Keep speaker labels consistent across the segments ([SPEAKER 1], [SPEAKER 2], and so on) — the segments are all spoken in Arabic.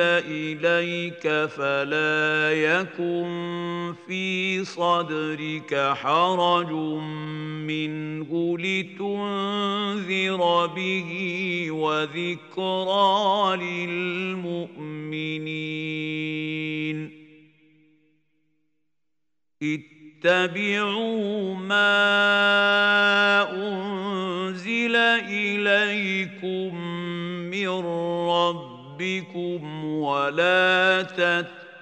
[SPEAKER 1] أنزل إليك فلا يكن في صدرك حرج منه لتنذر به وذكرى للمؤمنين اتبعوا ما أنزل إليكم من ربكم ربكم ولا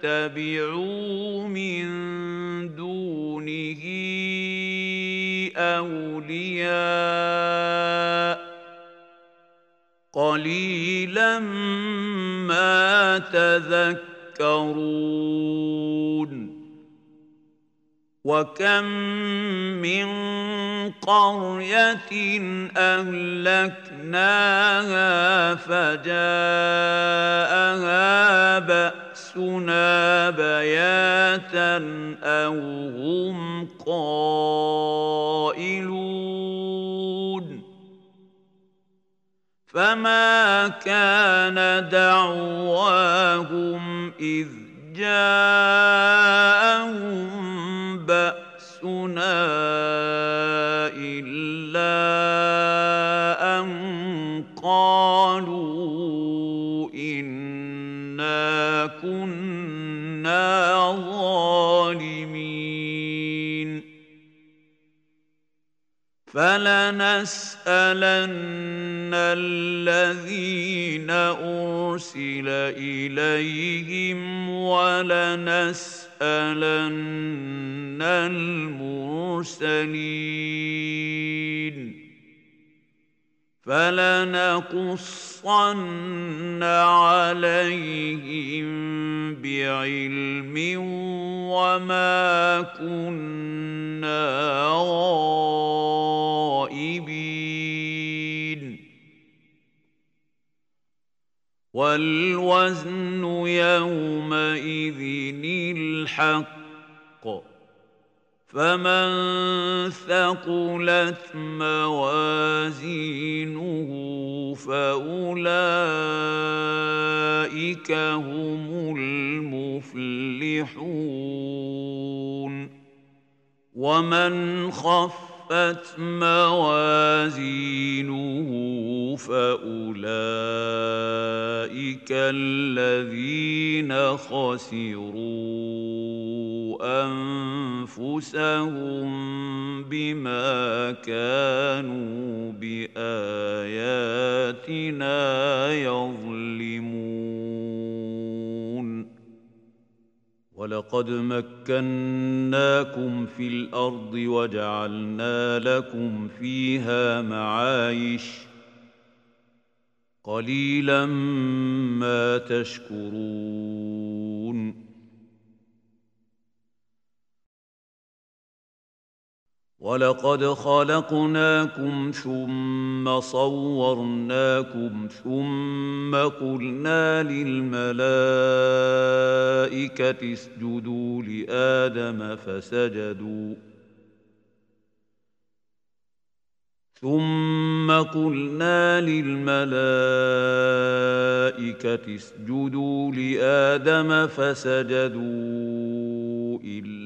[SPEAKER 1] تتبعوا من دونه أولياء قليلا ما تذكرون وكم من قريه اهلكناها فجاءها باسنا بياتا او هم قائلون فما كان دعواهم اذ جاءهم بأسنا فلنسألن الذين أرسل إليهم ولنسألن المرسلين فلنقصن عليهم بعلم وما كنا غائبين والوزن يومئذ الحق فمن ثقلت موازينه فاولئك هم المفلحون ومن خف خفت موازينه فأولئك الذين خسروا أنفسهم بما كانوا بآياتنا يظلمون ولقد مكناكم في الارض وجعلنا لكم فيها معايش قليلا ما تشكرون ولقد خلقناكم ثم صورناكم ثم قلنا للملائكة اسجدوا لآدم فسجدوا ثم قلنا للملائكة اسجدوا لآدم فسجدوا إلا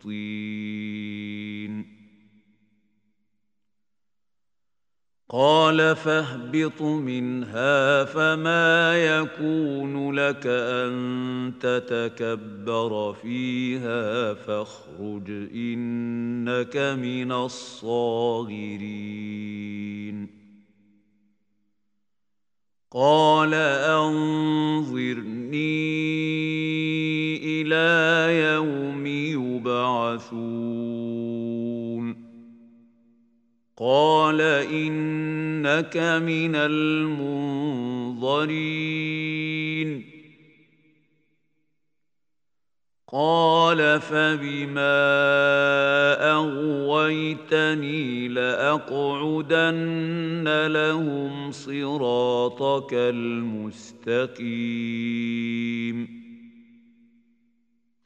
[SPEAKER 1] طين قال فاهبط منها فما يكون لك ان تتكبر فيها فاخرج انك من الصاغرين قال انظرني الى يوم يبعثون قال انك من المنظرين قال فبما اغويتني لاقعدن لهم صراطك المستقيم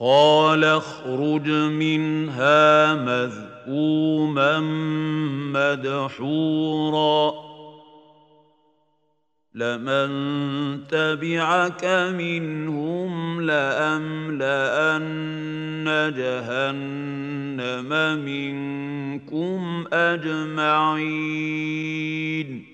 [SPEAKER 1] قال اخرج منها مذءوما مدحورا لمن تبعك منهم لاملان جهنم منكم اجمعين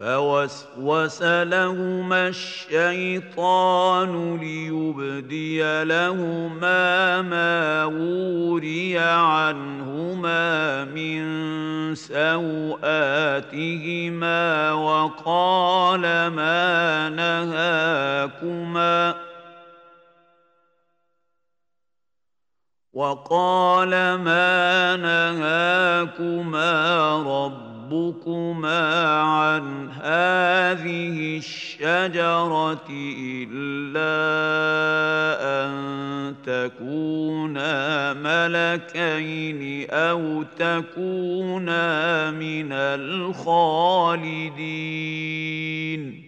[SPEAKER 1] فوسوس لهما الشيطان ليبدي لهما ما وري عنهما من سواتهما وقال ما نهاكما وقال ما نهاكما رب ربكما عن هذه الشجرة إلا أن تكونا ملكين أو تكونا من الخالدين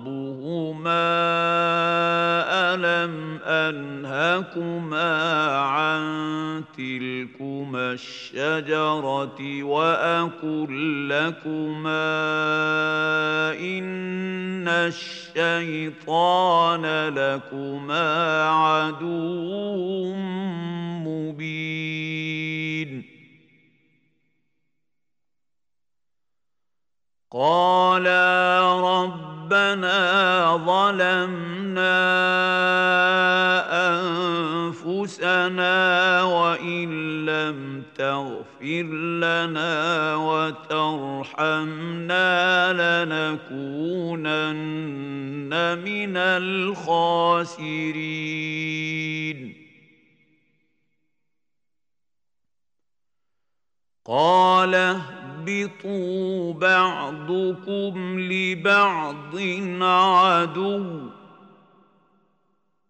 [SPEAKER 1] ربهما ألم أنهكما عن تلكما الشجرة وأقل لكما إن الشيطان لكما عدو مبين قالا ربنا ظلمنا انفسنا وان لم تغفر لنا وترحمنا لنكونن من الخاسرين قال اهبطوا بعضكم لبعض عدو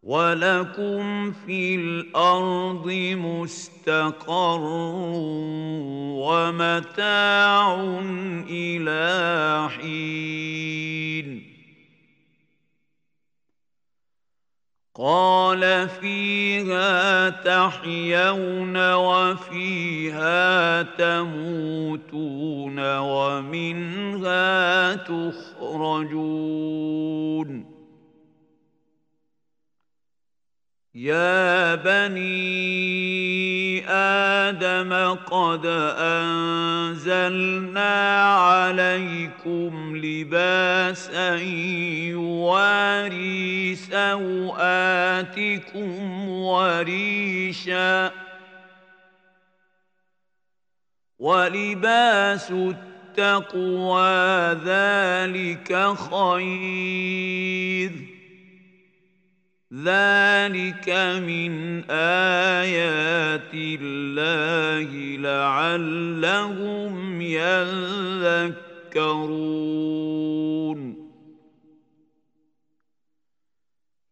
[SPEAKER 1] ولكم في الارض مستقر ومتاع الى حين قال فيها تحيون وفيها تموتون ومنها تخرجون يا بني ادم قد انزلنا عليكم لباسا يواري سواتكم وريشا ولباس التقوى ذلك خير ذلك من آيات الله لعلهم يذكرون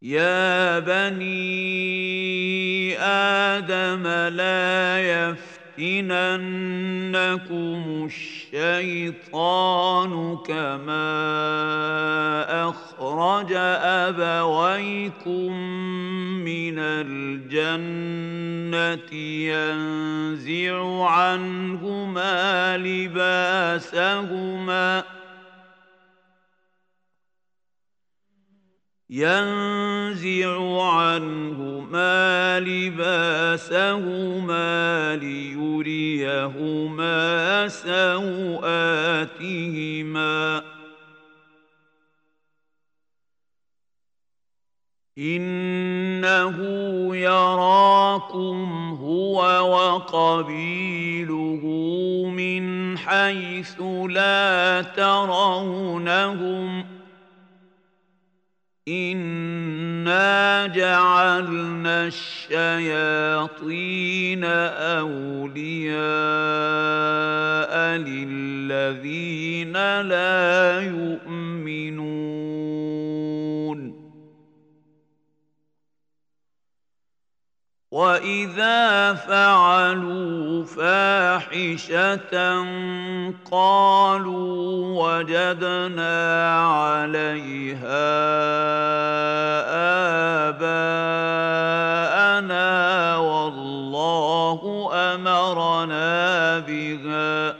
[SPEAKER 1] يا بني آدم لا يفتننكم الشيطان الشيطان كما أخرج أبويكم من الجنة ينزع عنهما لباسهما ۖ ينزع عنهما لباسهما ليريهما سوآتهما إنه يراكم هو وقبيله من حيث لا ترونهم ۖ انا جعلنا الشياطين اولياء للذين لا يؤمنون واذا فعلوا فاحشه قالوا وجدنا عليها اباءنا والله امرنا بها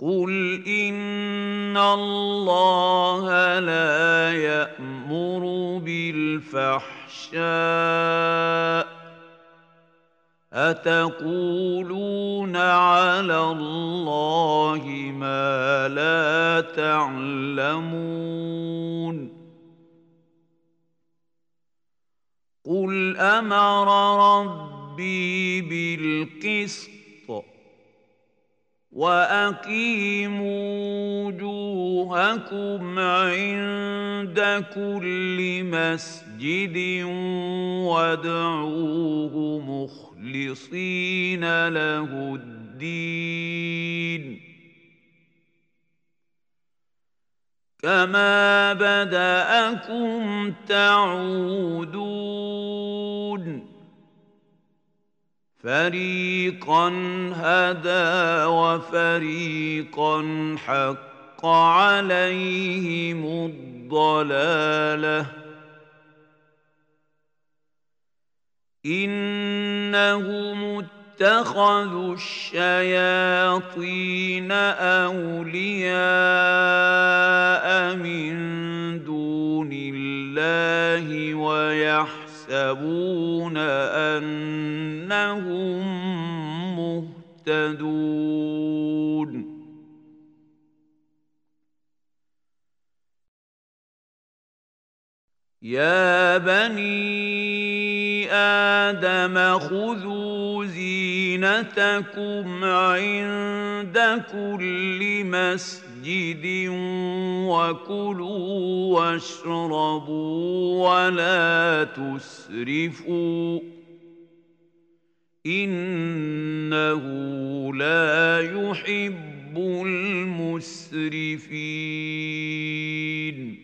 [SPEAKER 1] قل ان الله لا يأمر يأمر بالفحشاء أتقولون على الله ما لا تعلمون قل أمر ربي بالقسط واقيموا وجوهكم عند كل مسجد وادعوه مخلصين له الدين كما بداكم تعودون فريقا هدى وفريقا حق عليهم الضلاله انهم اتخذوا الشياطين اولياء من دون الله ويحفظون يحسبون أنهم مهتدون يا بني آدم خذوا زينتكم عند كل مسجد مسجد وكلوا واشربوا ولا تسرفوا إنه لا يحب المسرفين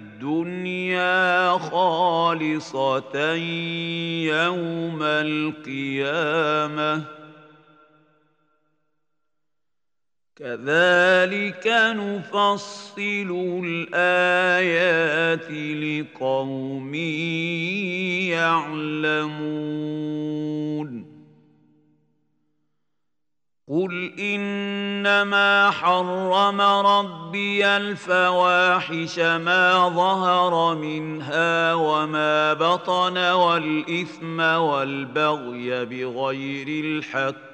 [SPEAKER 1] الدنيا خالصة يوم القيامة كذلك نفصل الآيات لقوم يعلمون قل انما حرم ربي الفواحش ما ظهر منها وما بطن والاثم والبغي بغير الحق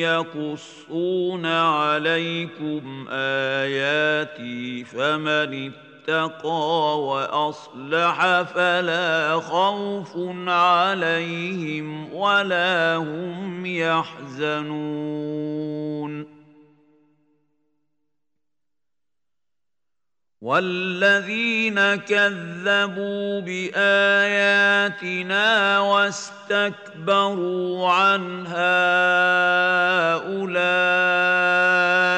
[SPEAKER 1] يقصون عليكم اياتي فمن اتقى واصلح فلا خوف عليهم ولا هم يحزنون والذين كذبوا باياتنا واستكبروا عنها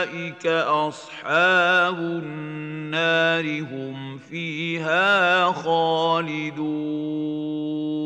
[SPEAKER 1] اولئك اصحاب النار هم فيها خالدون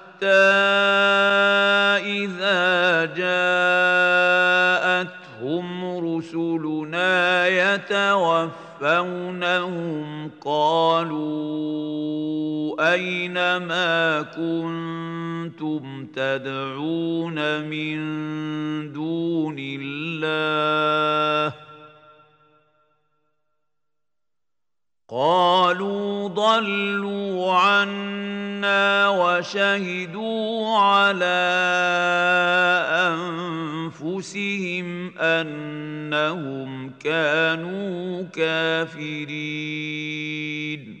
[SPEAKER 1] حتى إذا جاءتهم رسلنا يتوفونهم قالوا أين ما كنتم تدعون من دون الله ۖ قالوا ضلوا عنا وشهدوا على انفسهم انهم كانوا كافرين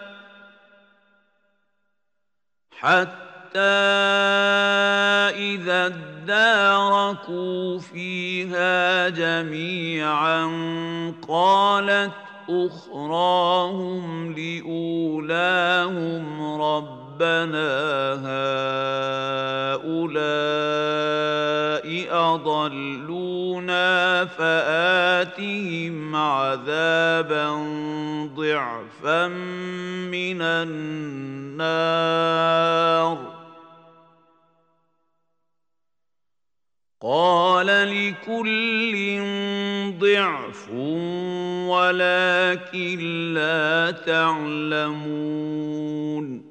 [SPEAKER 1] حتى إذا اداركوا فيها جميعا قالت أخراهم لأولاهم رب ربنا هؤلاء اضلونا فاتهم عذابا ضعفا من النار قال لكل ضعف ولكن لا تعلمون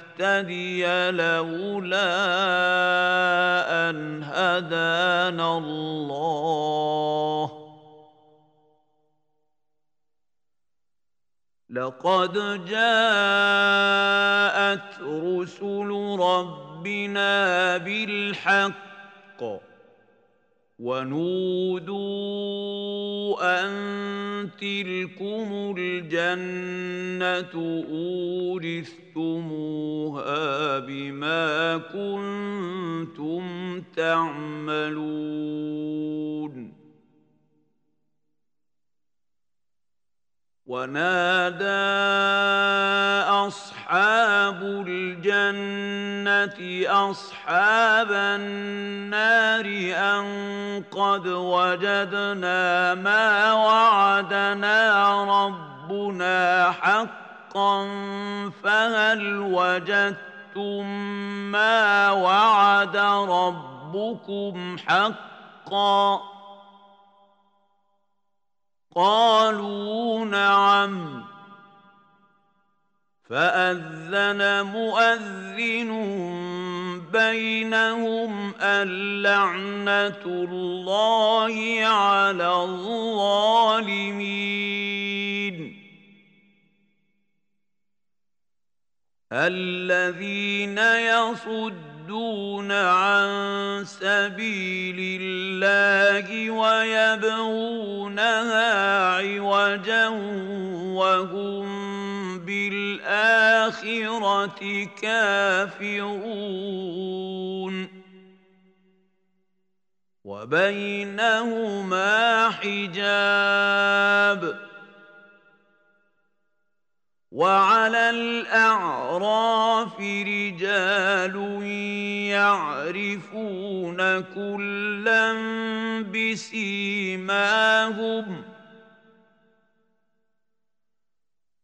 [SPEAKER 1] لنهتدي لولا أن هدانا الله لقد جاءت رسل ربنا بالحق ونودوا أن تلكم الجنة أورث جئتموها بما كنتم تعملون ونادى أصحاب الجنة أصحاب النار أن قد وجدنا ما وعدنا ربنا حقا حقا فهل وجدتم ما وعد ربكم حقا قالوا نعم فأذن مؤذن بينهم اللعنة الله على الظالمين الذين يصدون عن سبيل الله ويبغونها عوجا وهم بالاخره كافرون وبينهما حجاب وعلى الأعراف رجال يعرفون كلا بسيماهم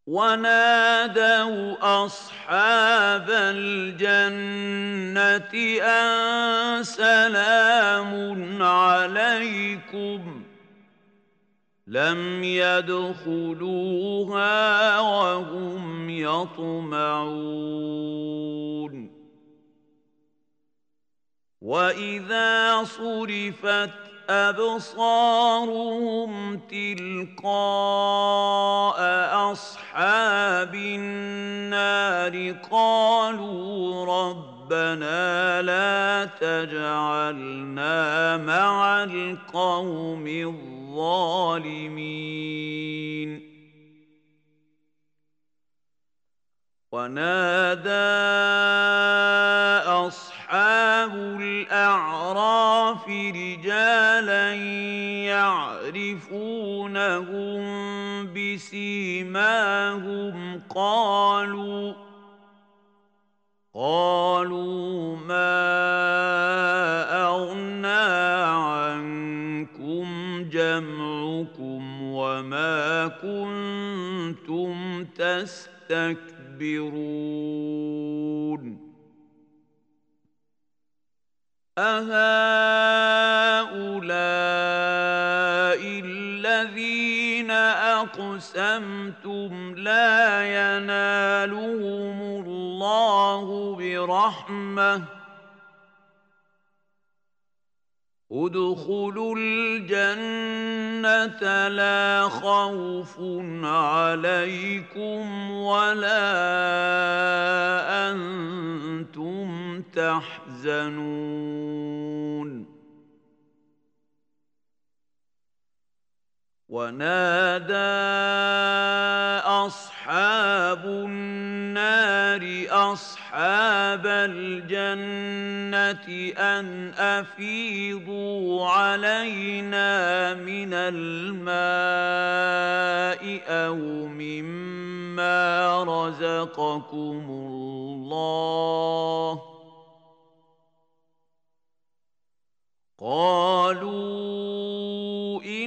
[SPEAKER 1] ونادوا أصحاب الجنة أن سلام عليكم ۖ لم يدخلوها وهم يطمعون واذا صرفت أبصارهم تلقاء أصحاب النار قالوا ربنا لا تجعلنا مع القوم الظالمين ونادى أصحاب الأعراف رجالا يعرفونهم بسيماهم قالوا قالوا ما أغنى عنكم جمعكم وما كنتم تستكبرون تدبرون أهؤلاء الذين أقسمتم لا ينالهم الله برحمه ادخلوا الجنة لا خوف عليكم ولا أنتم تحزنون ونادى اصحاب النار اصحاب الجنه ان افيضوا علينا من الماء او مما رزقكم الله قالوا إن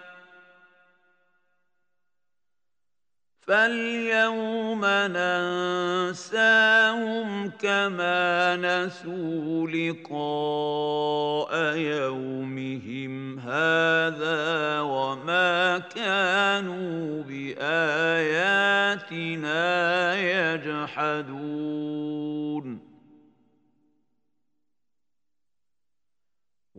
[SPEAKER 1] فاليوم ننساهم كما نسوا لقاء يومهم هذا وما كانوا باياتنا يجحدون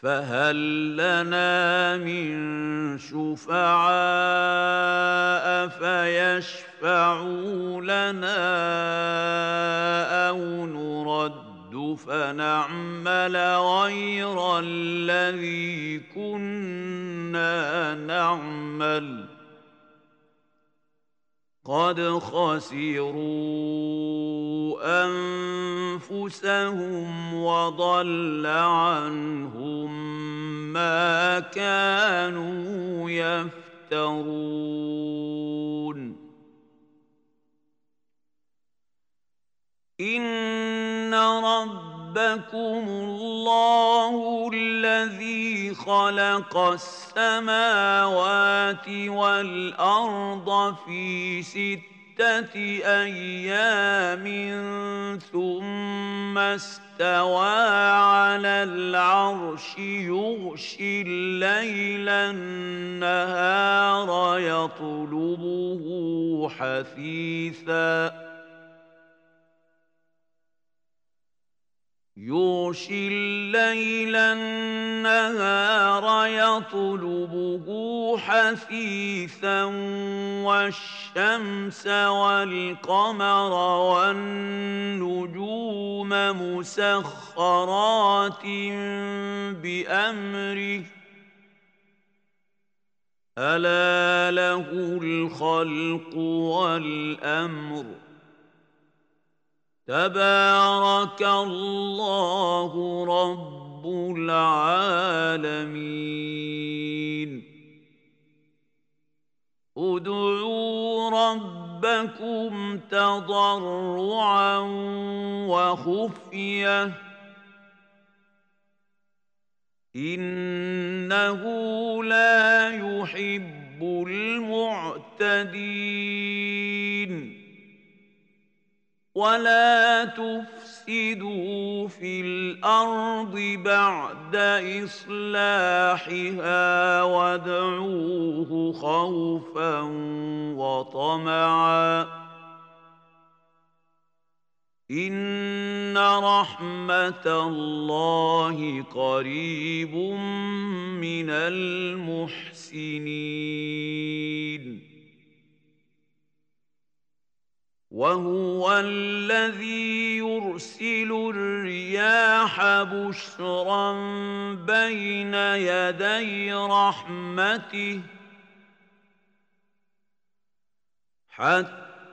[SPEAKER 1] فهل لنا من شفعاء فيشفعوا لنا او نرد فنعمل غير الذي كنا نعمل ۖ قد خسروا انفسهم وضل عنهم ما كانوا يفترون ان رب ربكم الله الذي خلق السماوات والأرض في ستة أيام ثم استوى على العرش يغشي الليل النهار يطلبه حثيثاً يغشي الليل النهار يطلبه حثيثا والشمس والقمر والنجوم مسخرات بأمره ألا له الخلق والأمر ۖ تبارك الله رب العالمين ادعوا ربكم تضرعا وخفيه انه لا يحب المعتدين ولا تفسدوا في الارض بعد اصلاحها وادعوه خوفا وطمعا ان رحمه الله قريب من المحسنين وهو الذي يرسل الرياح بشرا بين يدي رحمته حتى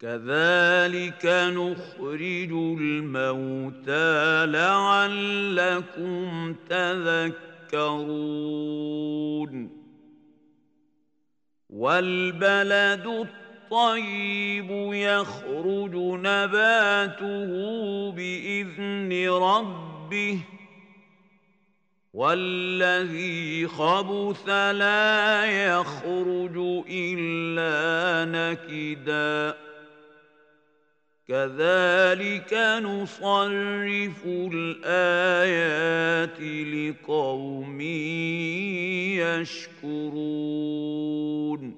[SPEAKER 1] كذلك نخرج الموتى لعلكم تذكرون والبلد الطيب يخرج نباته باذن ربه والذي خبث لا يخرج الا نكدا كذلك نصرف الآيات لقوم يشكرون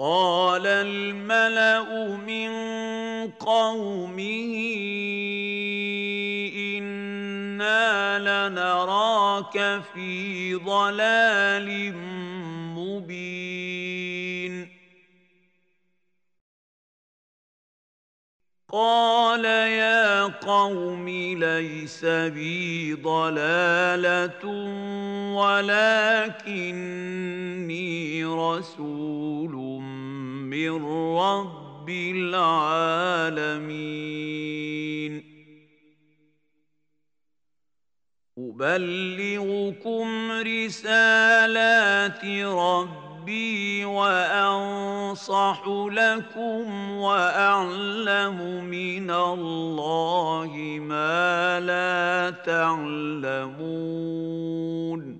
[SPEAKER 1] قال الملا من قومه انا لنراك في ضلال مبين قال يا قوم ليس بي ضلاله ولكني رسول من رب العالمين أبلغكم رسالات ربي وأنصح لكم وأعلم من الله ما لا تعلمون ۖ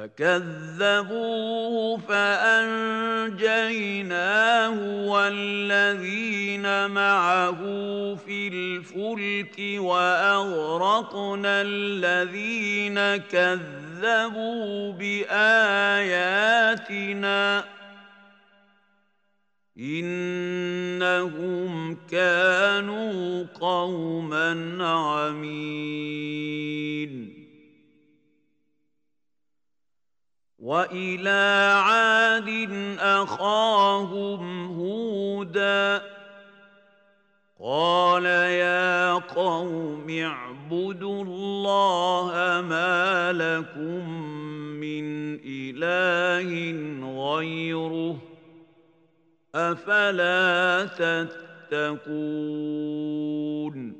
[SPEAKER 1] فكذبوه فانجيناه والذين معه في الفلك واغرقنا الذين كذبوا باياتنا انهم كانوا قوما عمين والى عاد اخاهم هودا قال يا قوم اعبدوا الله ما لكم من اله غيره افلا تتقون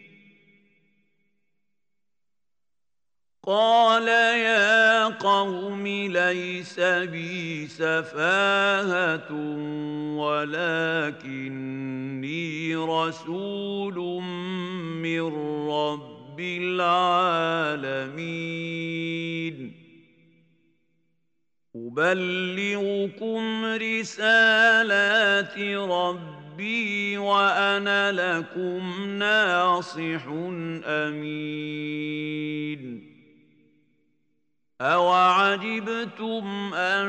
[SPEAKER 1] قال يا قوم ليس بي سفاهة ولكني رسول من رب العالمين أبلغكم رسالات ربي وأنا لكم ناصح أمين عجبتم أن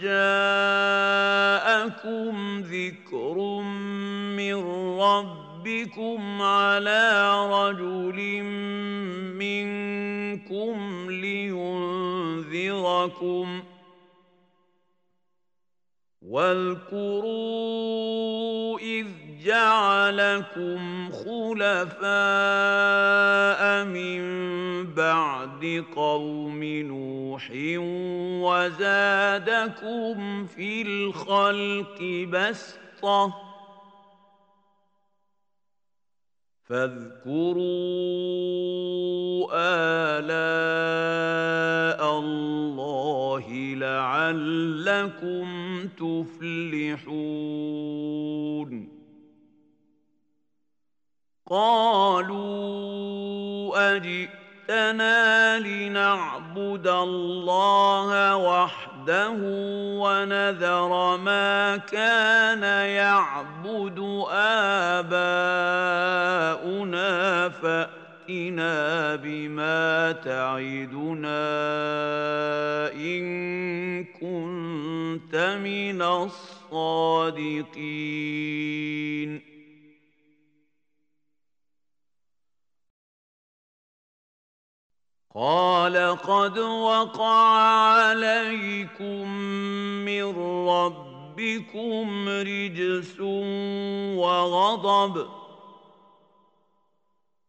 [SPEAKER 1] جاءكم ذكر من ربكم على رجل منكم لينذركم واذكروا جعلكم خلفاء من بعد قوم نوح وزادكم في الخلق بسطه فاذكروا آلاء الله لعلكم تفلحون قالوا أجئتنا لنعبد الله وحده ونذر ما كان يعبد آباؤنا فأتنا بما تعدنا إن كنت من الصادقين قال قد وقع عليكم من ربكم رجس وغضب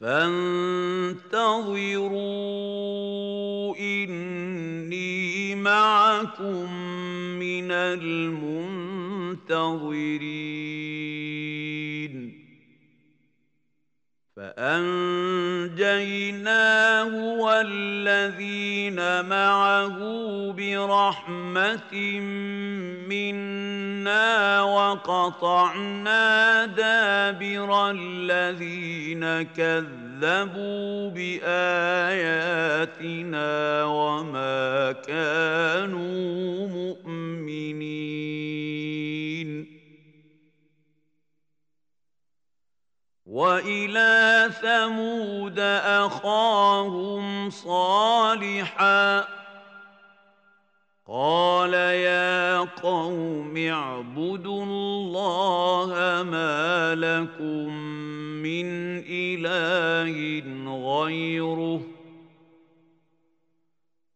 [SPEAKER 1] فانتظروا إني معكم من المنتظرين فأنجيناه والذين معه برحمة منا وقطعنا دابر الذين كذبوا بآياتنا وما كانوا مؤمنين والى ثمود اخاهم صالحا قال يا قوم اعبدوا الله ما لكم من اله غيره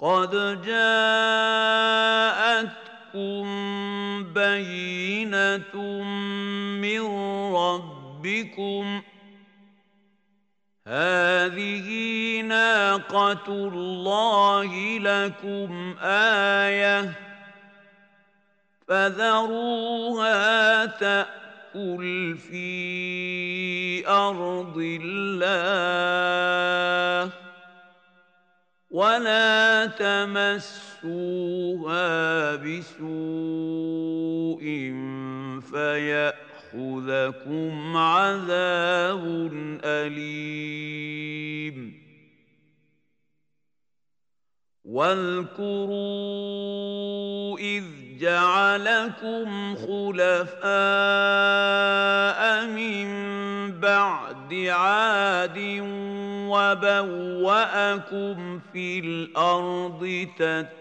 [SPEAKER 1] قد جاءتكم بينه من ربكم ربكم هذه ناقة الله لكم آية فذروها تأكل في أرض الله ولا تمسوها بسوء فيأتي ياخذكم عذاب اليم واذكروا اذ جعلكم خلفاء من بعد عاد وبواكم في الارض تتبعون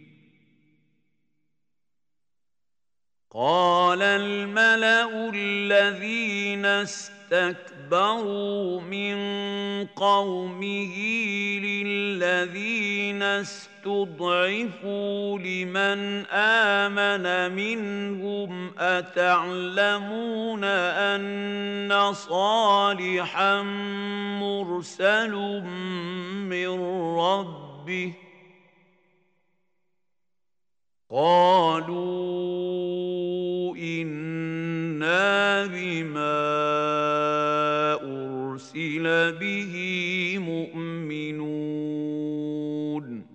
[SPEAKER 1] قال الملا الذين استكبروا من قومه للذين استضعفوا لمن امن منهم اتعلمون ان صالحا مرسل من ربه قالوا انا بما ارسل به مؤمنون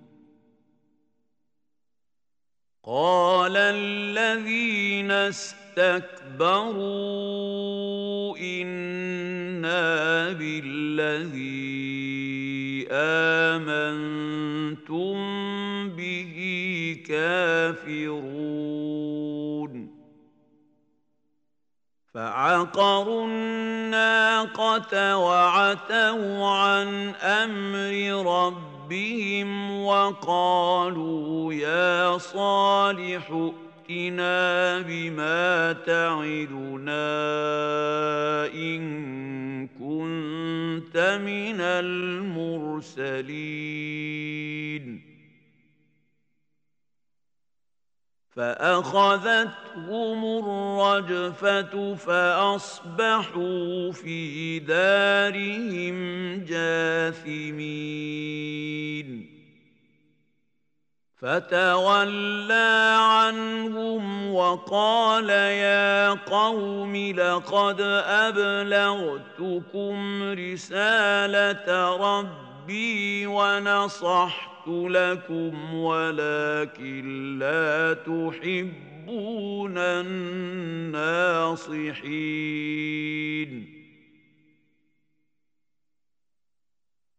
[SPEAKER 1] قال الذين استمعوا استكبروا انا بالذي امنتم به كافرون فعقروا الناقه وعتوا عن امر ربهم وقالوا يا صالح ائتنا بما تعدنا إن كنت من المرسلين فأخذتهم الرجفة فأصبحوا في دارهم جاثمين فتولى عنهم وقال يا قوم لقد أبلغتكم رسالة ربي ونصحت لكم ولكن لا تحبون الناصحين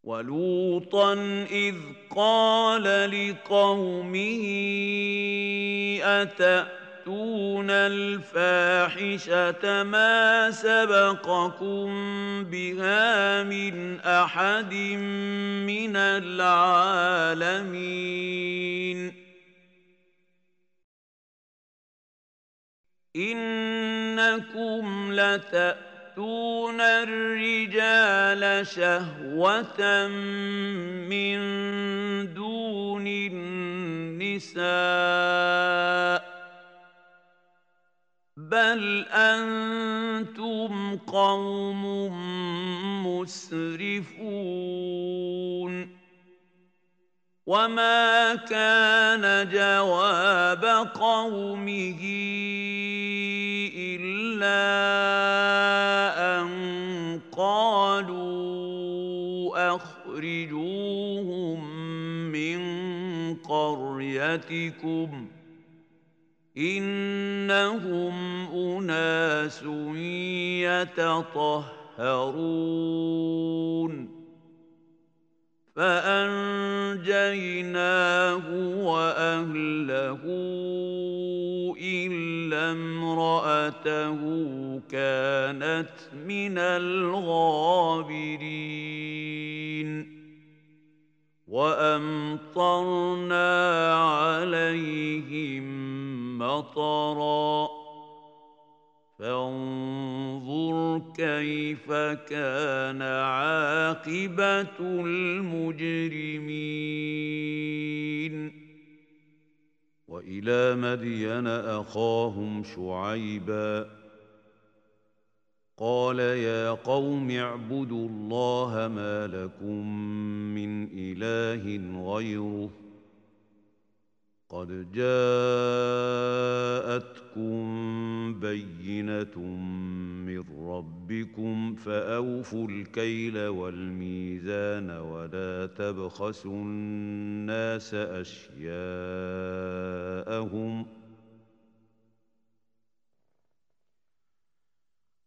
[SPEAKER 1] ولوطا إذ قال لقومه أتأتون الفاحشة ما سبقكم بها من أحد من العالمين إنكم لتأتون يأتون الرجال شهوة من دون النساء بل أنتم قوم مسرفون وما كان جواب قومه إلا أن قالوا أخرجوهم من قريتكم إنهم أناس يتطهرون فأنجيناه وأهله إلا امرأته كانت من الغابرين وأمطرنا عليهم مطرًا فانظر كيف كان عاقبة المجرمين وإلى مدين أخاهم شعيبا قال يا قوم اعبدوا الله ما لكم من إله غيره قد جاءتكم بينة من ربكم فأوفوا الكيل والميزان ولا تبخسوا الناس أشياءهم ۖ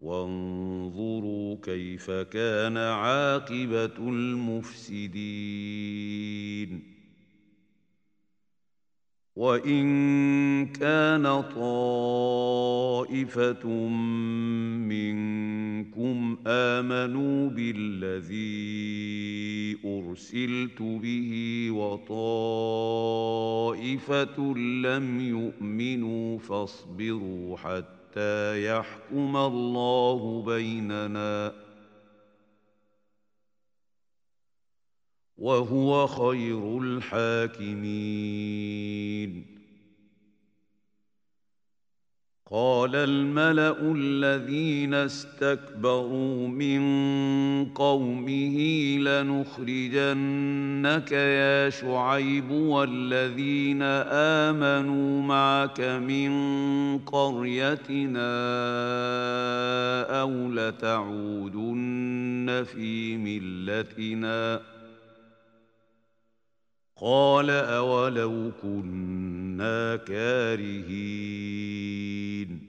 [SPEAKER 1] وانظروا كيف كان عاقبه المفسدين وان كان طائفه منكم امنوا بالذي ارسلت به وطائفه لم يؤمنوا فاصبروا حتى حتى يحكم الله بيننا وهو خير الحاكمين قال الملا الذين استكبروا من قومه لنخرجنك يا شعيب والذين امنوا معك من قريتنا او لتعودن في ملتنا قال اولو كنا كارهين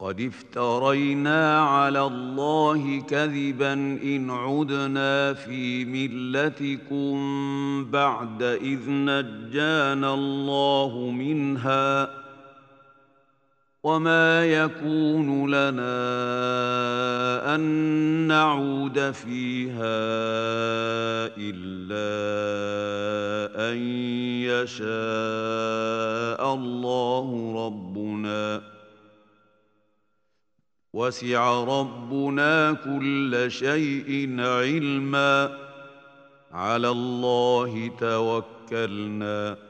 [SPEAKER 1] قد افترينا على الله كذبا ان عدنا في ملتكم بعد اذ نجانا الله منها وما يكون لنا ان نعود فيها الا ان يشاء الله ربنا وسع ربنا كل شيء علما على الله توكلنا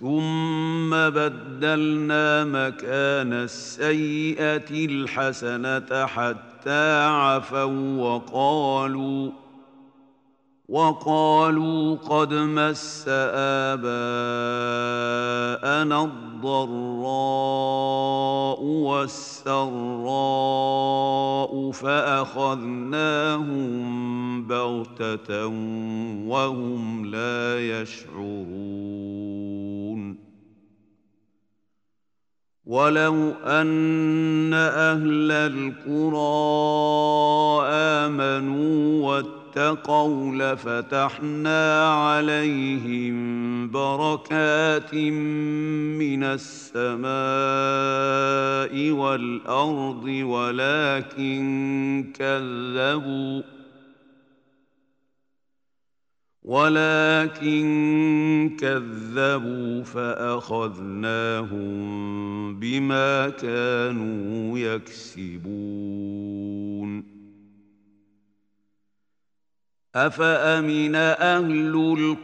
[SPEAKER 1] ثم بدلنا مكان السيئه الحسنه حتى عفوا وقالوا وقالوا قد مس آباءنا الضراء والسراء فأخذناهم بغتة وهم لا يشعرون ولو ان اهل القرى امنوا واتقوا لفتحنا عليهم بركات من السماء والارض ولكن كذبوا ولكن كذبوا فاخذناهم بما كانوا يكسبون افامن اهل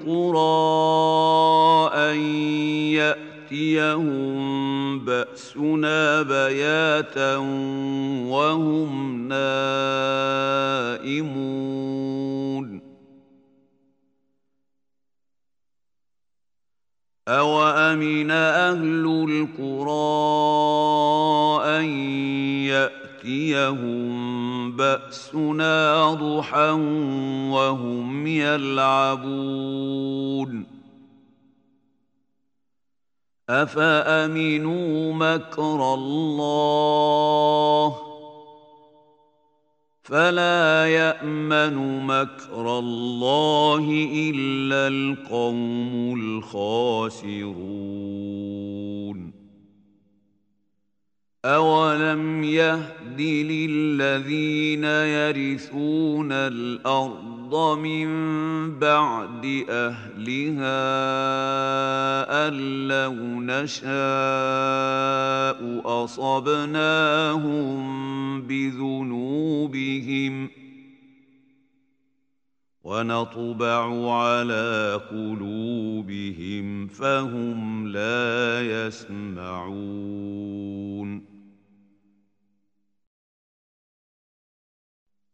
[SPEAKER 1] القرى ان ياتيهم باسنا بياتا وهم نائمون أوأمن أهل القرى أن يأتيهم بأسنا ضحى وهم يلعبون أفأمنوا مكر الله ۖ فلا يامن مكر الله الا القوم الخاسرون اولم يهد للذين يرثون الارض الأرض من بعد أهلها أن لو نشاء أصبناهم بذنوبهم ونطبع على قلوبهم فهم لا يسمعون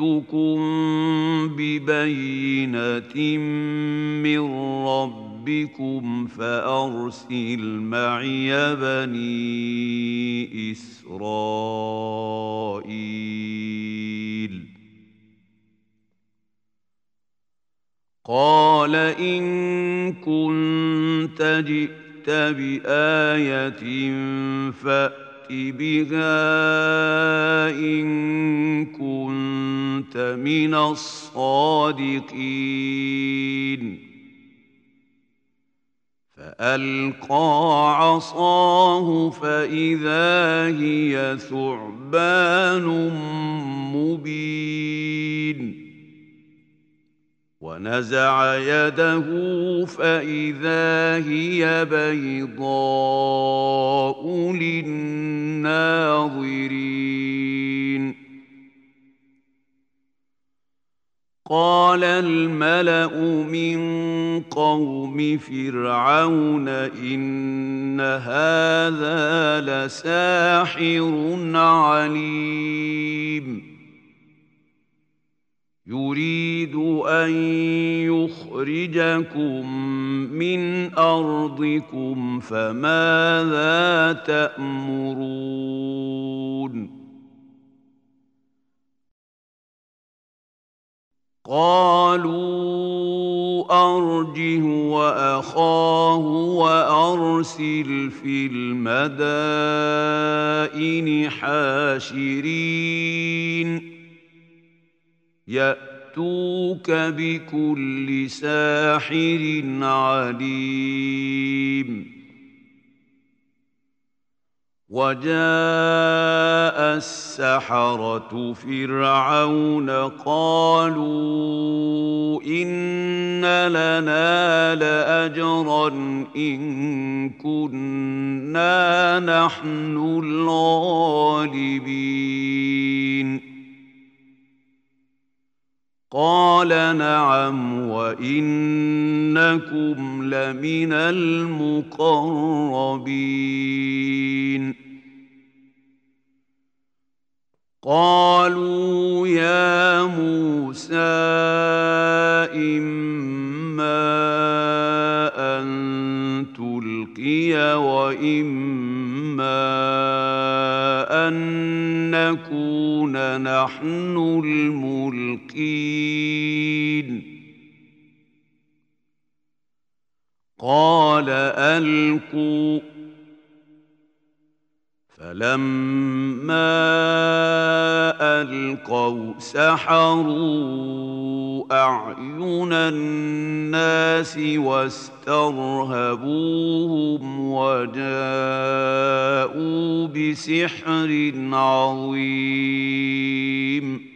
[SPEAKER 1] جئتكم ببينة من ربكم فأرسل معي بني إسرائيل قال إن كنت جئت بآية فأرسل بها إن كنت من الصادقين فألقى عصاه فإذا هي ثعبان مبين ونزع يده فإذا هي بيضاء للناظرين قال الملأ من قوم فرعون إن هذا لساحر عليم يريد أن يخرجكم من أرضكم فماذا تأمرون قالوا أرجه وأخاه وأرسل في المدائن حاشرين ياتوك بكل ساحر عليم وجاء السحرة فرعون قالوا إن لنا لأجرا إن كنا نحن الغالبين قال نعم وانكم لمن المقربين قالوا يا موسى اما ان تلقي واما وأن نكون نحن الملقين قال ألقوا فلما القوا سحروا اعين الناس واسترهبوهم وجاءوا بسحر عظيم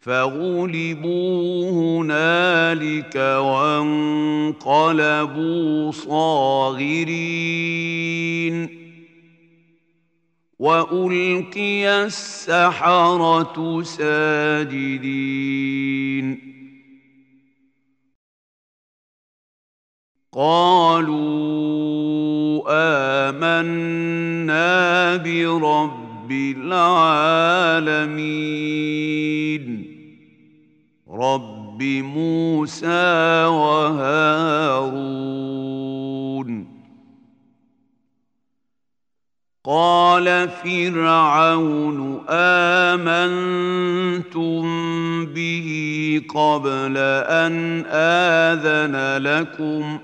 [SPEAKER 1] فغلبوا هنالك وانقلبوا صاغرين والقي السحره ساجدين قالوا امنا برب العالمين رب موسى وهارون قال فرعون امنتم به قبل ان اذن لكم ۖ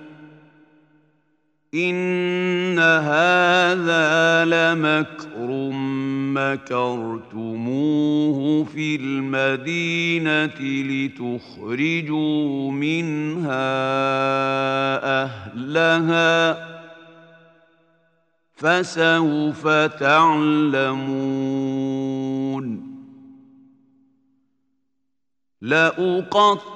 [SPEAKER 1] إن هذا لمكر مكرتموه في المدينة لتخرجوا منها أهلها فسوف تعلمون لأقطع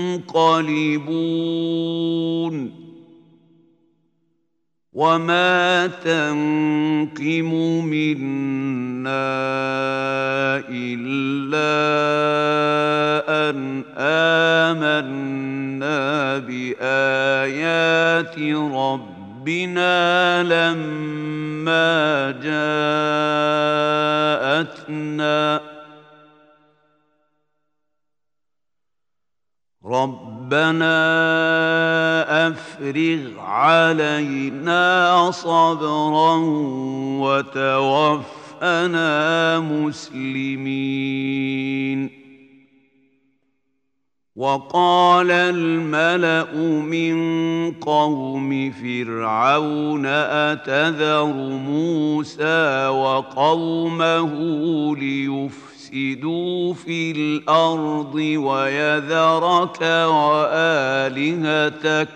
[SPEAKER 1] ينقلبون وما تنقم منا الا ان امنا بايات ربنا لما جاءتنا ربنا افرغ علينا صبرا وتوفنا مسلمين وقال الملا من قوم فرعون اتذر موسى وقومه ليفسدوا يفسدوا في الارض ويذرك والهتك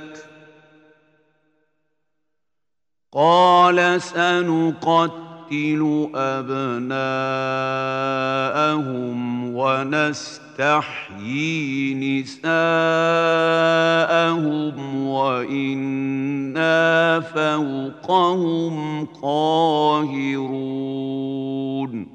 [SPEAKER 1] قال سنقتل ابناءهم ونستحيي نساءهم وانا فوقهم قاهرون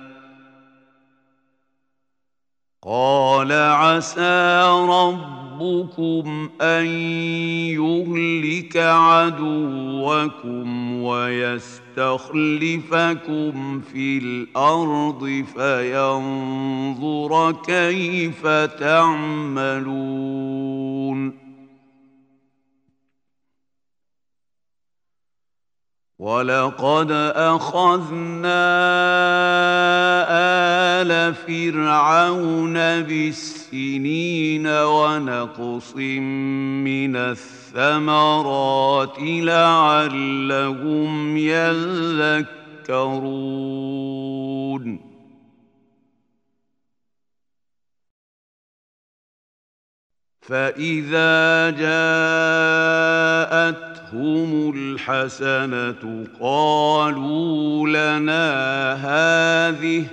[SPEAKER 1] قال عسى ربكم ان يهلك عدوكم ويستخلفكم في الارض فينظر كيف تعملون ولقد اخذنا ال فرعون بالسنين ونقص من الثمرات لعلهم يذكرون فإذا جاءتهم الحسنة قالوا لنا هذه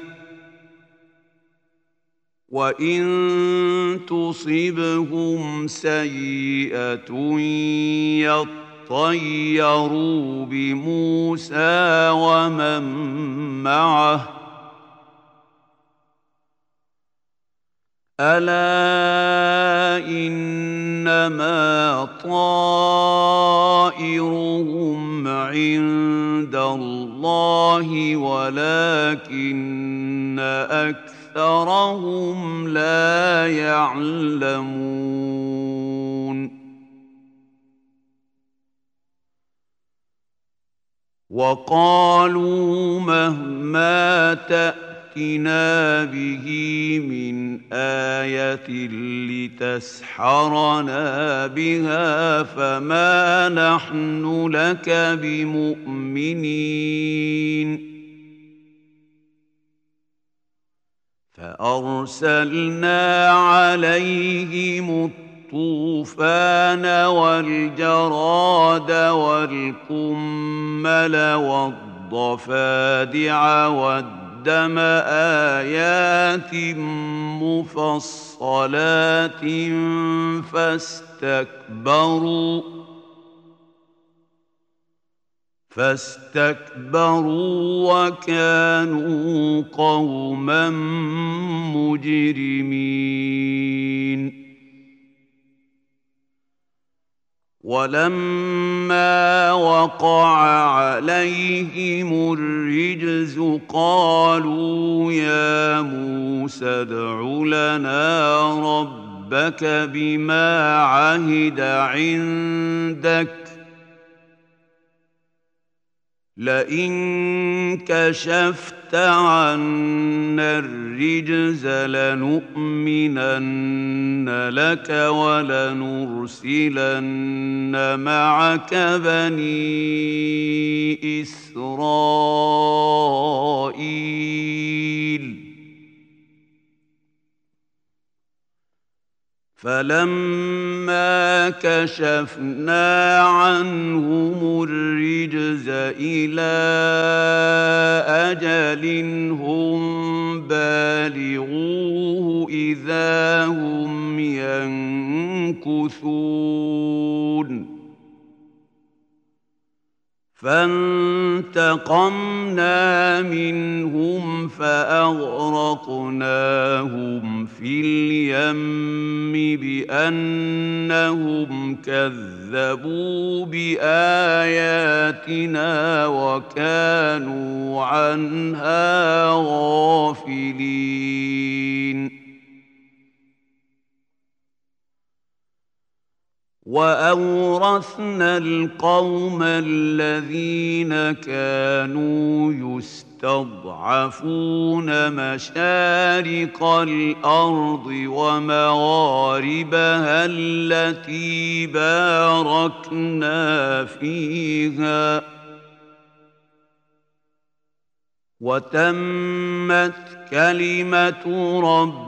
[SPEAKER 1] وإن تصبهم سيئة يطيروا بموسى ومن معه الا انما طائرهم عند الله ولكن اكثرهم لا يعلمون وقالوا مهما تأتي فأتنا به من آية لتسحرنا بها فما نحن لك بمؤمنين فأرسلنا عليهم الطوفان والجراد والقمل والضفادع والدين قدم آيات مفصلات فاستكبروا فاستكبروا وكانوا قوما مجرمين ولما وقع عليهم الرجز قالوا يا موسى ادع لنا ربك بما عهد عندك لئن كشفت عنا الرجز لنؤمنن لك ولنرسلن معك بني إسرائيل فلما كشفنا عنهم الرجز الى اجل هم بالغوه اذا هم ينكثون فانتقمنا منهم فاغرقناهم في اليم بانهم كذبوا باياتنا وكانوا عنها غافلين واورثنا القوم الذين كانوا يستضعفون مشارق الارض ومغاربها التي باركنا فيها وتمت كلمه رب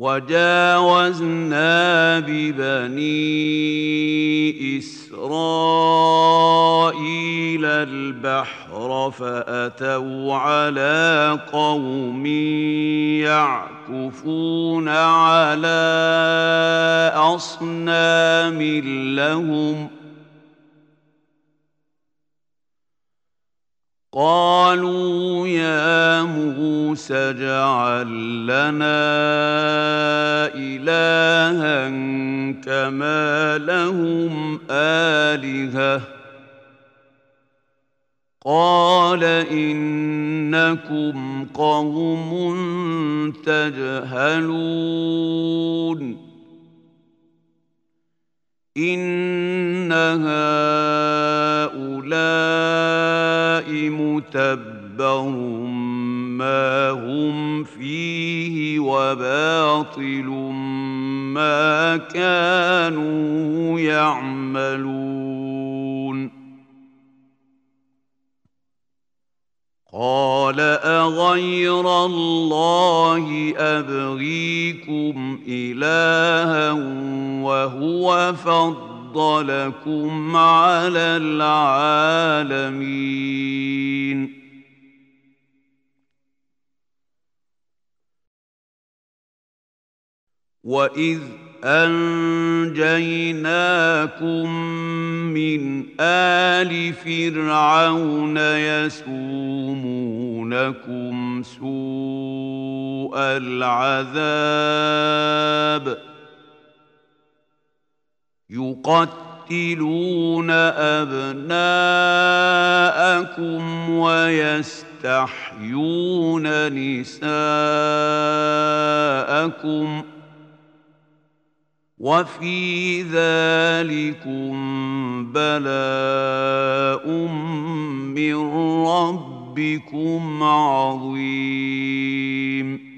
[SPEAKER 1] وجاوزنا ببني إسرائيل البحر فأتوا على قوم يعكفون على أصنام لهم ۖ قالوا يا موسى اجعل لنا إلها كما لهم آلهة قال إنكم قوم تجهلون ان هؤلاء متبر ما هم فيه وباطل ما كانوا يعملون قال اغير الله ابغيكم الها وهو فضلكم على العالمين واذ أنجيناكم من آل فرعون يسومونكم سوء العذاب يقتلون أبناءكم ويستحيون نساءكم ۖ وفي ذلكم بلاء من ربكم عظيم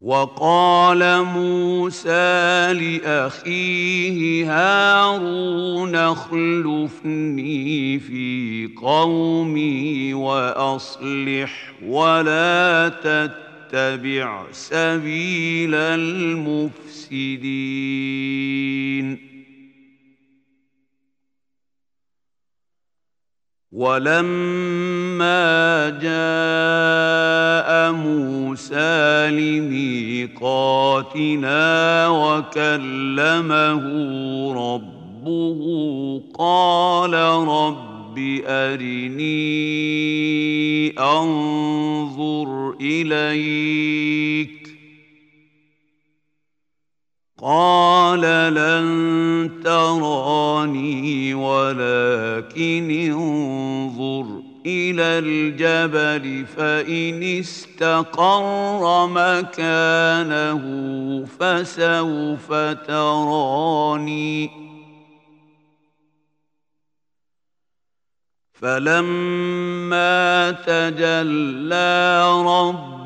[SPEAKER 1] وقال موسى لاخيه هارون اخلفني في قومي واصلح ولا تتبع سبيل المفسدين ولما جاء موسى لميقاتنا وكلمه ربه قال رب ارني انظر اليك قال لن تراني ولكن انظر الى الجبل فان استقر مكانه فسوف تراني فلما تجلى رب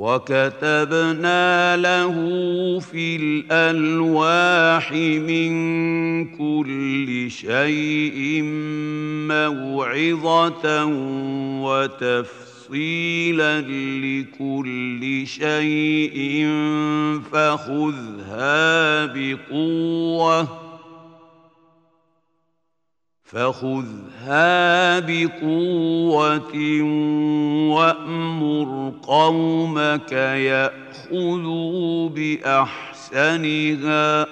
[SPEAKER 1] وكتبنا له في الالواح من كل شيء موعظه وتفصيلا لكل شيء فخذها بقوه فخذها بقوة وأمر قومك يأخذوا بأحسنها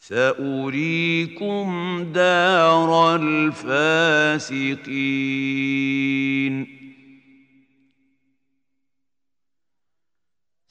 [SPEAKER 1] سأريكم دار الفاسقين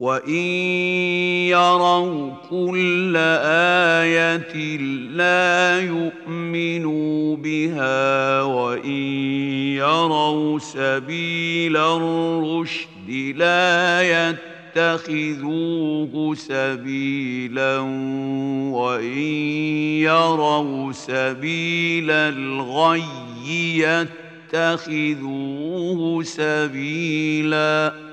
[SPEAKER 1] وان يروا كل ايه لا يؤمنوا بها وان يروا سبيل الرشد لا يتخذوه سبيلا وان يروا سبيل الغي يتخذوه سبيلا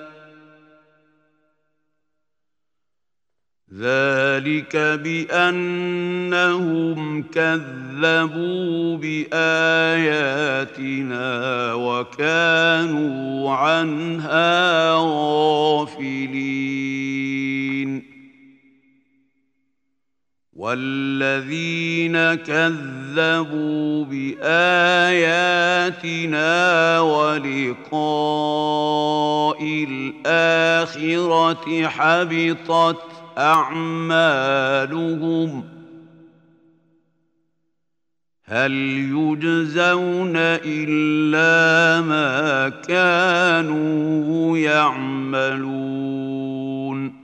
[SPEAKER 1] ذلك بانهم كذبوا باياتنا وكانوا عنها غافلين والذين كذبوا باياتنا ولقاء الاخره حبطت أعمالهم هل يجزون إلا ما كانوا يعملون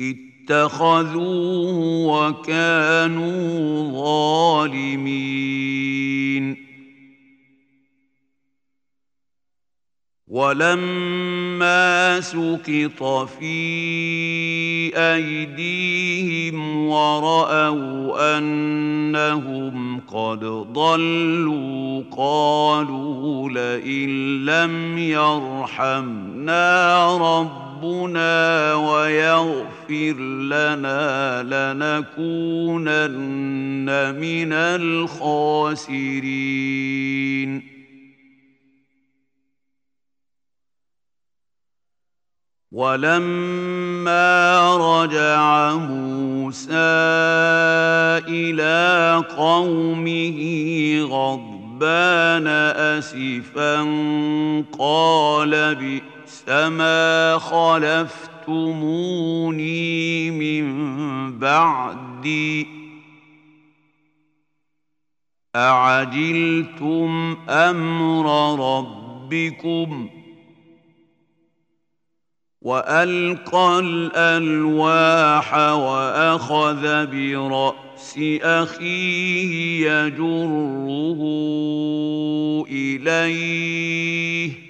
[SPEAKER 1] اتخذوه وكانوا ظالمين ولما سقط في ايديهم وراوا انهم قد ضلوا قالوا لئن لم يرحمنا ربنا ربنا ويغفر لنا لنكونن من الخاسرين ولما رجع موسى الى قومه غضبان اسفا قال بئس بئس ما خلفتموني من بعدي أعجلتم أمر ربكم ۖ والقى الالواح واخذ براس اخيه يجره اليه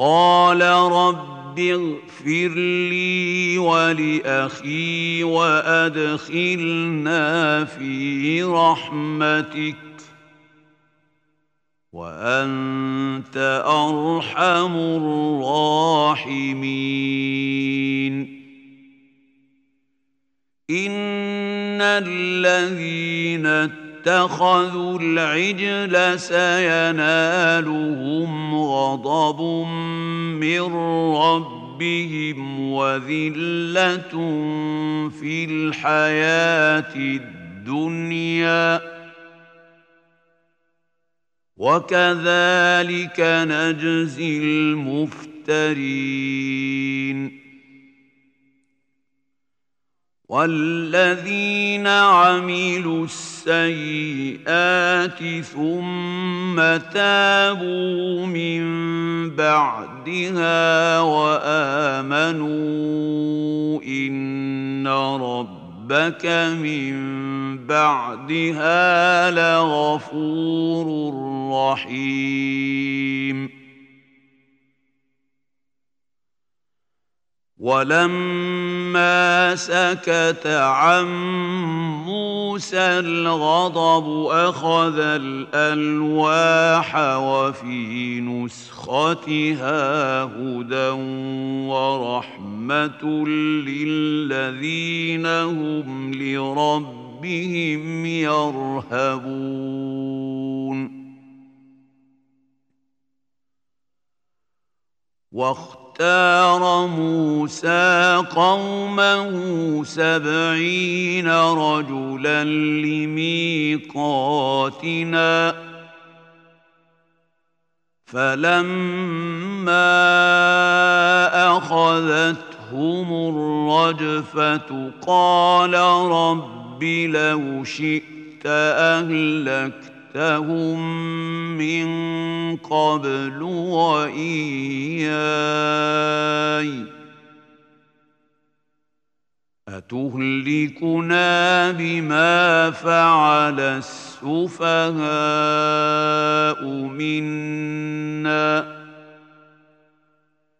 [SPEAKER 1] قال رب اغفر لي ولاخي وادخلنا في رحمتك وانت ارحم الراحمين ان الذين اتخذوا العجل سينالهم غضب من ربهم وذله في الحياه الدنيا وكذلك نجزي المفترين والذين عملوا السيئات ثم تابوا من بعدها وامنوا ان ربك من بعدها لغفور رحيم ولما سكت عن موسى الغضب اخذ الالواح وفي نسختها هدى ورحمه للذين هم لربهم يرهبون واختار اختار موسى قومه سبعين رجلا لميقاتنا فلما اخذتهم الرجفه قال رب لو شئت اهلكت أهلكتهم من قبل وإياي أتهلكنا بما فعل السفهاء منا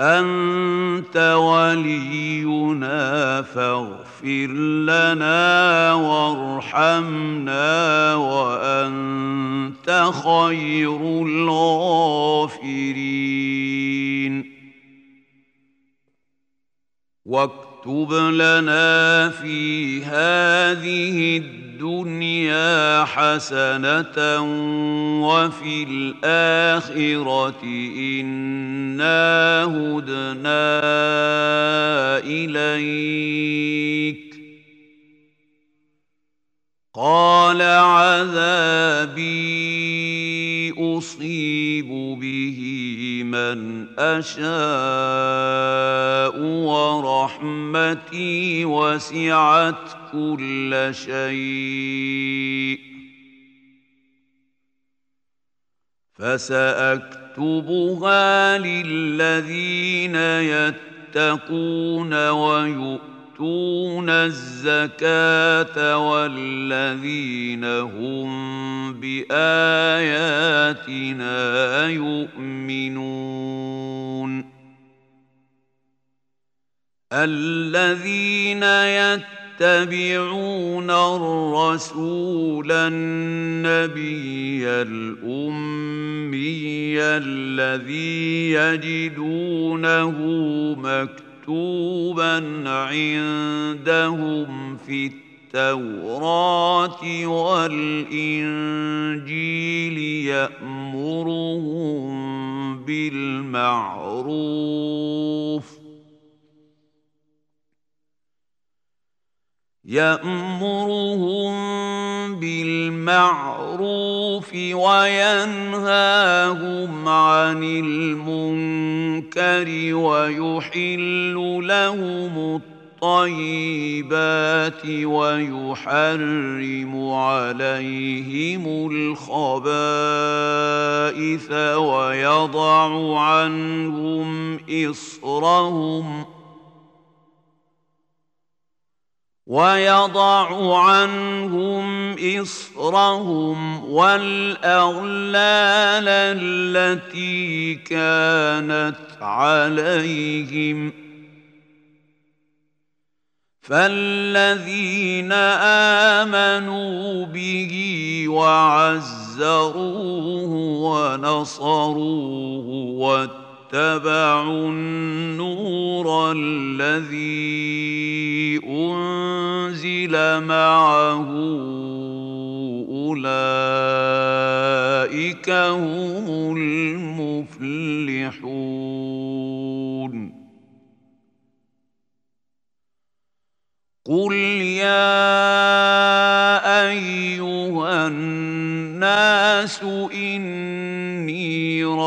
[SPEAKER 1] أنت ولينا فاغفر لنا وارحمنا وأنت خير الغافرين واكتب لنا في هذه الدنيا الدنيا حسنة وفي الآخرة إنا هدنا إليك قال عذابي أصيب به من أشاء ورحمتي وسعت كل شيء فسأكتبها للذين يتقون ويؤمنون يؤتون الزكاة والذين هم بآياتنا يؤمنون الذين يتبعون الرسول النبي الأمي الذي يجدونه مكتوبا مكتوبا عندهم في التوراة والإنجيل يأمرهم بالمعروف يامرهم بالمعروف وينهاهم عن المنكر ويحل لهم الطيبات ويحرم عليهم الخبائث ويضع عنهم اصرهم ويضع عنهم اصرهم والاغلال التي كانت عليهم فالذين امنوا به وعزروه ونصروه واتقوا واتبعوا النور الذي انزل معه اولئك هم المفلحون قل يا ايها الناس ان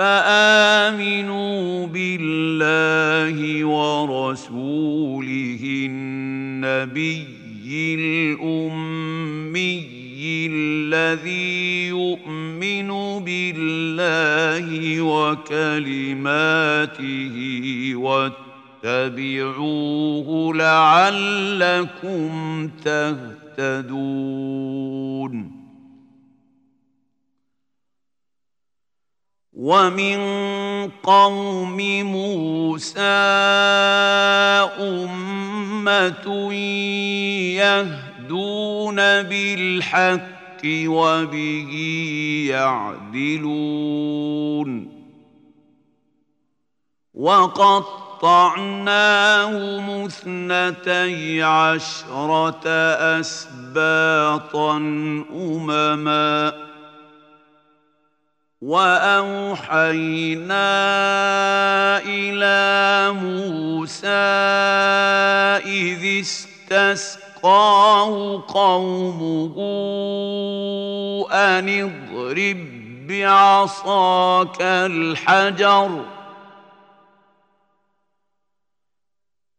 [SPEAKER 1] فامنوا بالله ورسوله النبي الامي الذي يؤمن بالله وكلماته واتبعوه لعلكم تهتدون ومن قوم موسى أمة يهدون بالحق وبه يعدلون وقطعناهم اثنتي عشرة أسباطا أمماً واوحينا الى موسى اذ استسقاه قومه ان اضرب بعصاك الحجر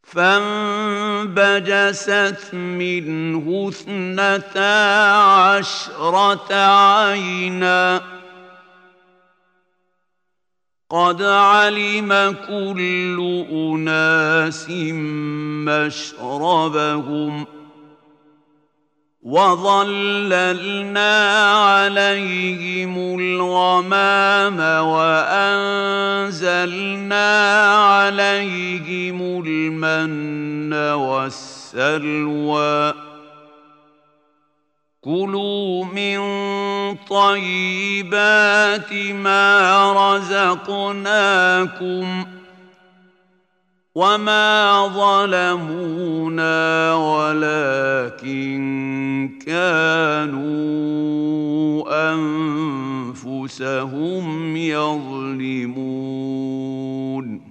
[SPEAKER 1] فانبجست منه اثنتا عشره عينا قد علم كل اناس مشربهم وظللنا عليهم الغمام وانزلنا عليهم المن والسلوى كلوا من طيبات ما رزقناكم وما ظلمونا ولكن كانوا انفسهم يظلمون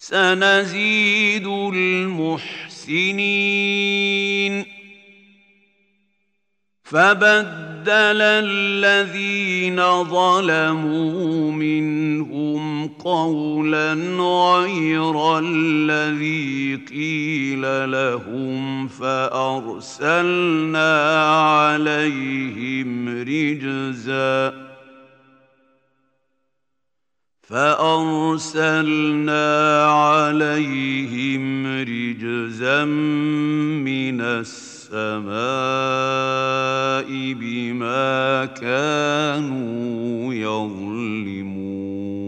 [SPEAKER 1] سنزيد المحسنين فبدل الذين ظلموا منهم قولا غير الذي قيل لهم فارسلنا عليهم رجزاً فأرسلنا عليهم رجزا من السماء بما كانوا يظلمون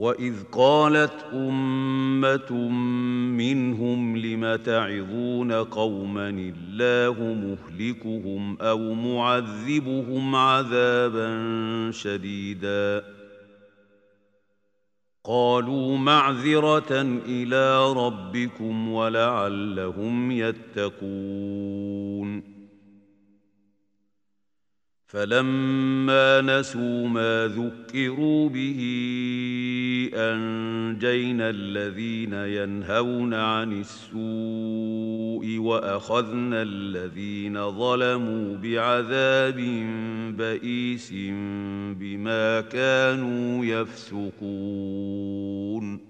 [SPEAKER 1] واذ قالت امه منهم لم تعظون قوما الله مهلكهم او معذبهم عذابا شديدا قالوا معذره الى ربكم ولعلهم يتقون فلما نسوا ما ذكروا به انجينا الذين ينهون عن السوء واخذنا الذين ظلموا بعذاب بئيس بما كانوا يفسقون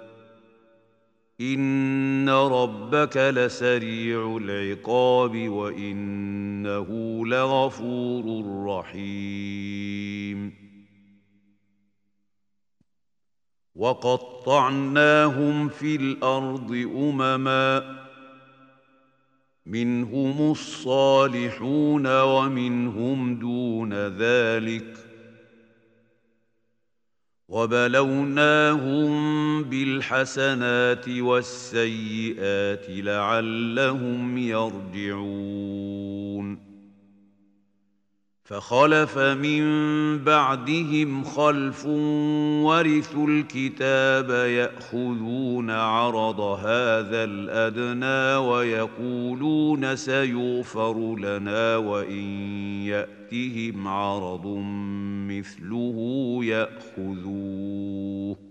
[SPEAKER 1] إن ربك لسريع العقاب وإنه لغفور رحيم وقطعناهم في الأرض أمما منهم الصالحون ومنهم دون ذلك وبلوناهم بالحسنات والسيئات لعلهم يرجعون فخلف من بعدهم خلف ورثوا الكتاب ياخذون عرض هذا الادنى ويقولون سيغفر لنا وان ياتهم عرض مثله ياخذوه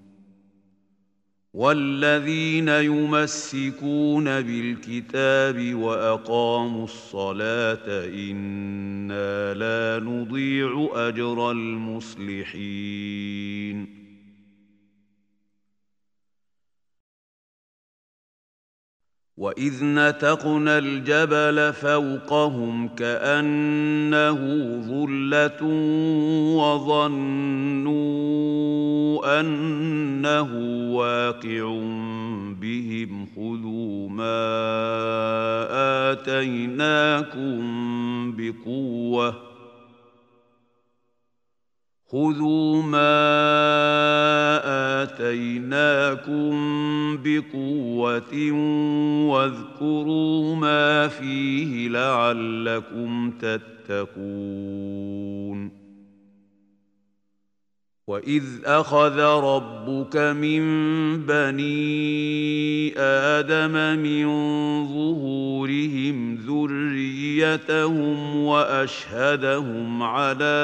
[SPEAKER 1] والذين يمسكون بالكتاب واقاموا الصلاه انا لا نضيع اجر المصلحين واذ نتقنا الجبل فوقهم كانه ظله وظنوا انه واقع بهم خذوا ما اتيناكم بقوه خذوا ما اتيناكم بقوه واذكروا ما فيه لعلكم تتقون واذ اخذ ربك من بني ادم من ظهورهم ذريتهم واشهدهم على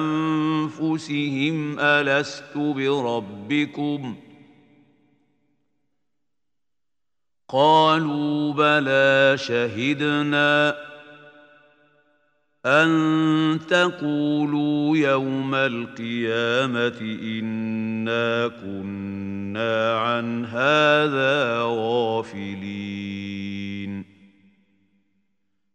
[SPEAKER 1] انفسهم الست بربكم قالوا بلى شهدنا أن تقولوا يوم القيامة إنا كنا عن هذا غافلين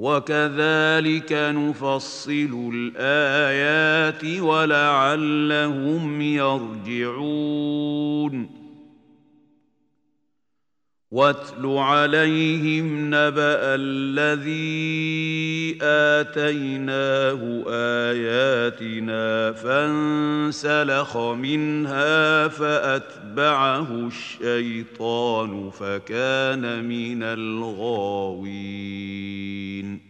[SPEAKER 1] وكذلك نفصل الايات ولعلهم يرجعون واتل عليهم نبا الذي اتيناه اياتنا فانسلخ منها فاتبعه الشيطان فكان من الغاوين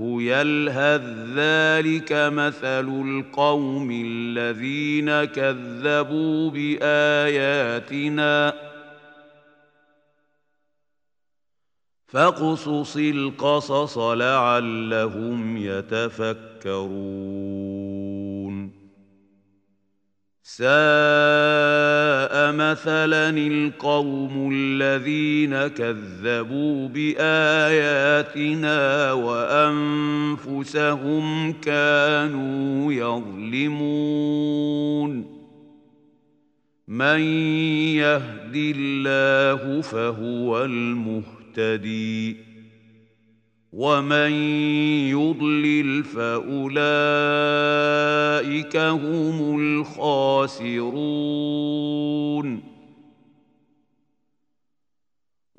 [SPEAKER 1] يلهث ذلك مثل القوم الذين كذبوا باياتنا فاقصص القصص لعلهم يتفكرون ساء مثلا القوم الذين كذبوا باياتنا وانفسهم كانوا يظلمون من يهد الله فهو المهتدي ومن يضلل فاولئك هم الخاسرون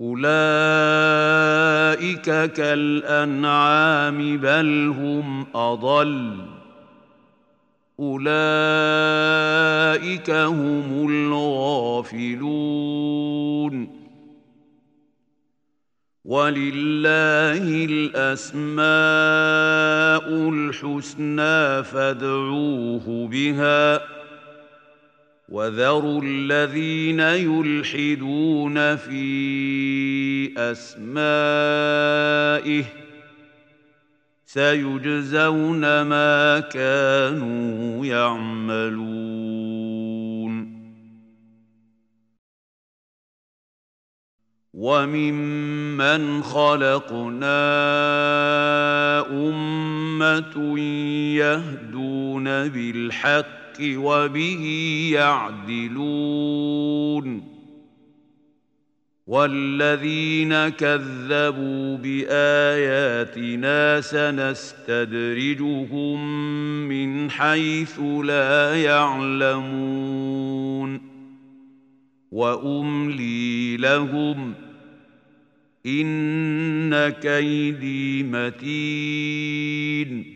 [SPEAKER 1] أولئك كالأنعام بل هم أضل أولئك هم الغافلون ولله الأسماء الحسنى فادعوه بها ۖ وذروا الذين يلحدون في اسمائه سيجزون ما كانوا يعملون وممن خلقنا امه يهدون بالحق الحق وبه يعدلون والذين كذبوا باياتنا سنستدرجهم من حيث لا يعلمون واملي لهم ان كيدي متين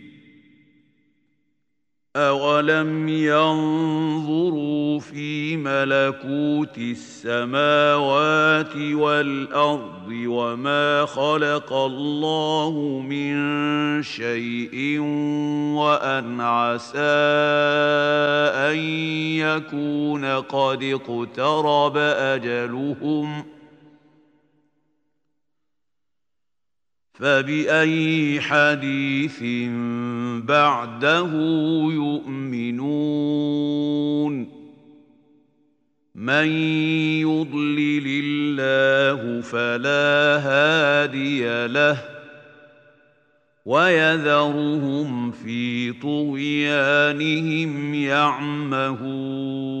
[SPEAKER 1] أولم ينظروا في ملكوت السماوات والأرض وما خلق الله من شيء وأن عسى أن يكون قد اقترب أجلهم ۖ فبأي حديث بعده يؤمنون من يضلل الله فلا هادي له ويذرهم في طغيانهم يعمهون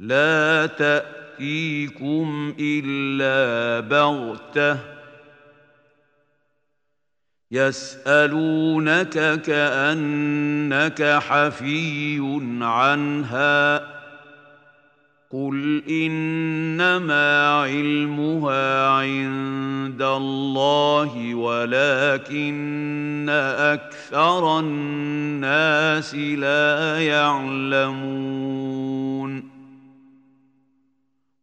[SPEAKER 1] لا تأتيكم إلا بغتة يسألونك كأنك حفي عنها قل انما علمها عند الله ولكن اكثر الناس لا يعلمون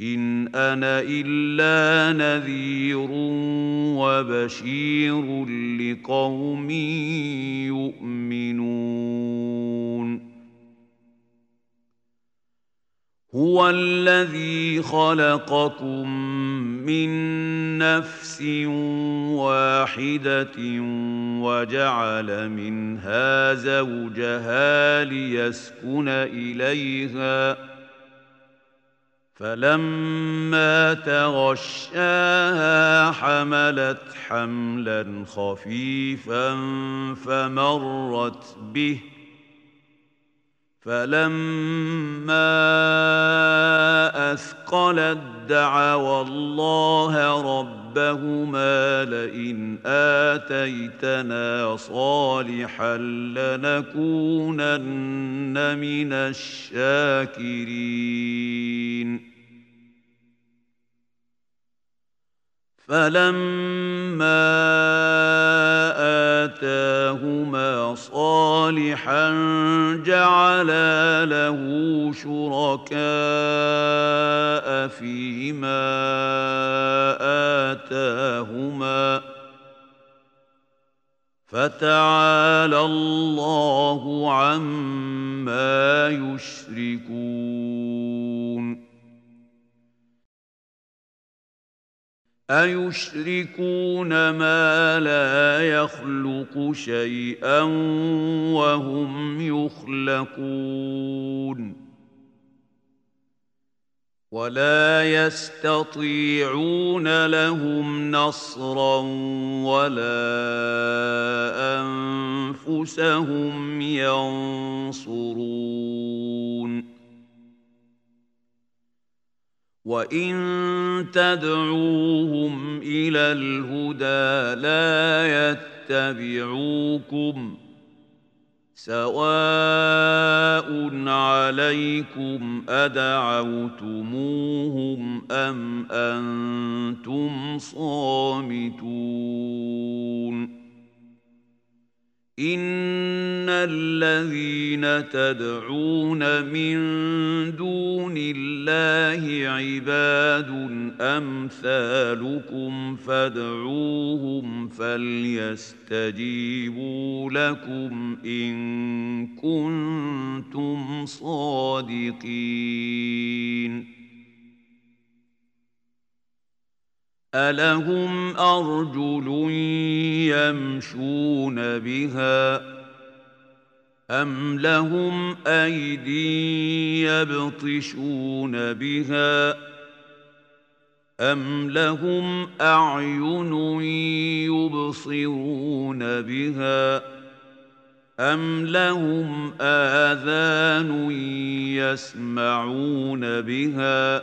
[SPEAKER 1] ان انا الا نذير وبشير لقوم يؤمنون هو الذي خلقكم من نفس واحده وجعل منها زوجها ليسكن اليها فلما تغشاها حملت حملا خفيفا فمرت به ۖ فلما أثقل الدعوى الله ربهما لئن اتيتنا صالحا لنكونن من الشاكرين فلما آتاهما صالحا جعلا له شركاء فيما آتاهما فتعالى الله عما يشركون أيشركون ما لا يخلق شيئا وهم يخلقون ولا يستطيعون لهم نصرا ولا أنفسهم ينصرون وان تدعوهم الى الهدى لا يتبعوكم سواء عليكم ادعوتموهم ام انتم صامتون ان الذين تدعون من دون الله عباد امثالكم فادعوهم فليستجيبوا لكم ان كنتم صادقين الهم ارجل يمشون بها ام لهم ايدي يبطشون بها ام لهم اعين يبصرون بها أم لهم آذان يسمعون بها ۖ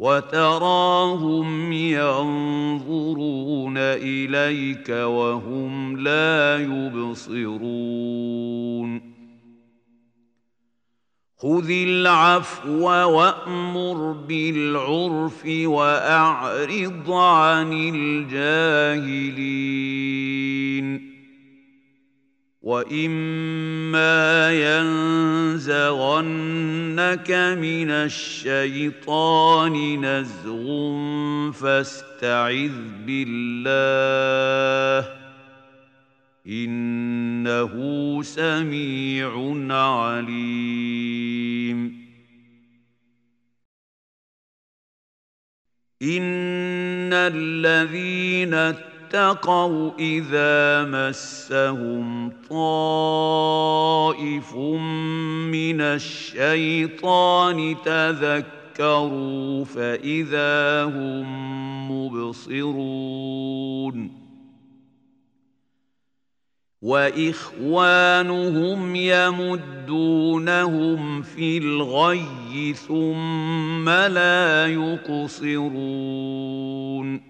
[SPEAKER 1] وتراهم ينظرون اليك وهم لا يبصرون خذ العفو وامر بالعرف واعرض عن الجاهلين واما ينزغنك من الشيطان نزغ فاستعذ بالله انه سميع عليم ان الذين اتقوا إذا مسهم طائف من الشيطان تذكروا فإذا هم مبصرون وإخوانهم يمدونهم في الغي ثم لا يقصرون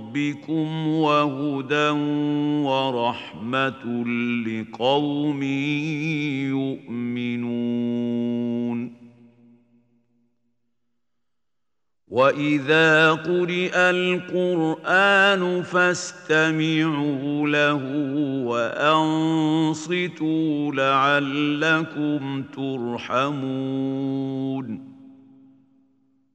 [SPEAKER 1] ربكم وهدى ورحمة لقوم يؤمنون وإذا قرئ القرآن فاستمعوا له وأنصتوا لعلكم ترحمون